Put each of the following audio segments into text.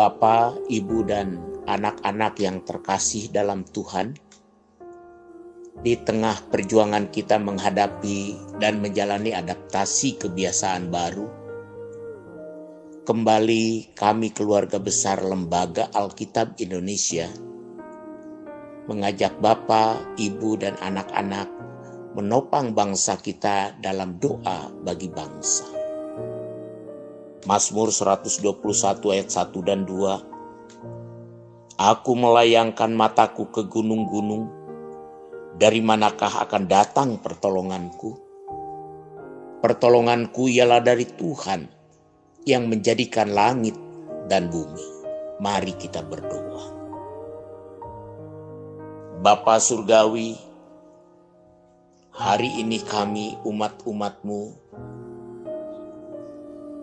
Bapak, Ibu, dan anak-anak yang terkasih dalam Tuhan, di tengah perjuangan kita menghadapi dan menjalani adaptasi kebiasaan baru, kembali kami keluarga besar Lembaga Alkitab Indonesia mengajak Bapak, Ibu, dan anak-anak menopang bangsa kita dalam doa bagi bangsa. Mazmur 121 ayat 1 dan 2 Aku melayangkan mataku ke gunung-gunung, dari manakah akan datang pertolonganku? Pertolonganku ialah dari Tuhan yang menjadikan langit dan bumi. Mari kita berdoa. Bapa Surgawi, hari ini kami umat-umatmu,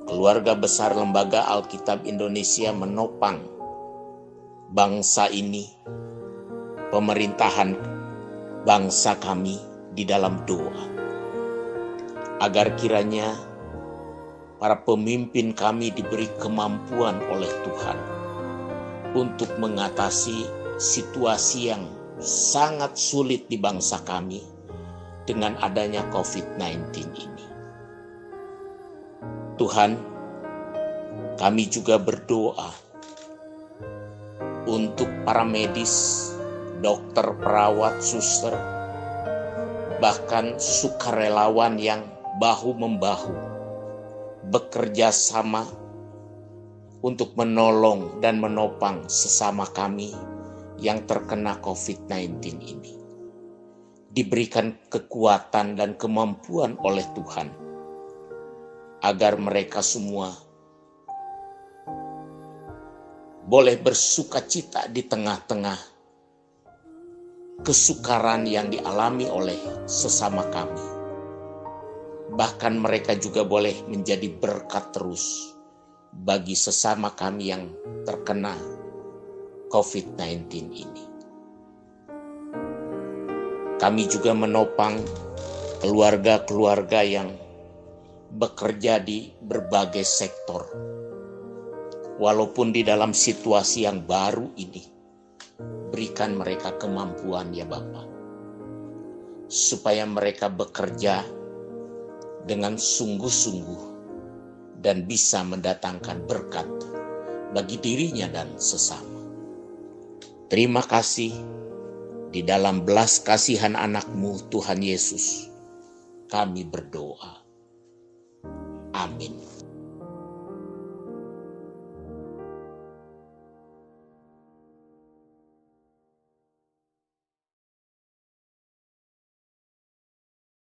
keluarga besar Lembaga Alkitab Indonesia menopang bangsa ini, pemerintahan bangsa kami di dalam doa. Agar kiranya para pemimpin kami diberi kemampuan oleh Tuhan untuk mengatasi situasi yang sangat sulit di bangsa kami dengan adanya COVID-19 ini. Tuhan, kami juga berdoa untuk para medis, dokter, perawat, suster, bahkan sukarelawan yang bahu-membahu bekerja sama untuk menolong dan menopang sesama kami yang terkena COVID-19 ini. Diberikan kekuatan dan kemampuan oleh Tuhan agar mereka semua boleh bersuka cita di tengah-tengah kesukaran yang dialami oleh sesama kami. Bahkan mereka juga boleh menjadi berkat terus bagi sesama kami yang terkena COVID-19 ini. Kami juga menopang keluarga-keluarga yang bekerja di berbagai sektor. Walaupun di dalam situasi yang baru ini, berikan mereka kemampuan ya Bapak. Supaya mereka bekerja dengan sungguh-sungguh dan bisa mendatangkan berkat bagi dirinya dan sesama. Terima kasih di dalam belas kasihan anakmu Tuhan Yesus. Kami berdoa. Amen.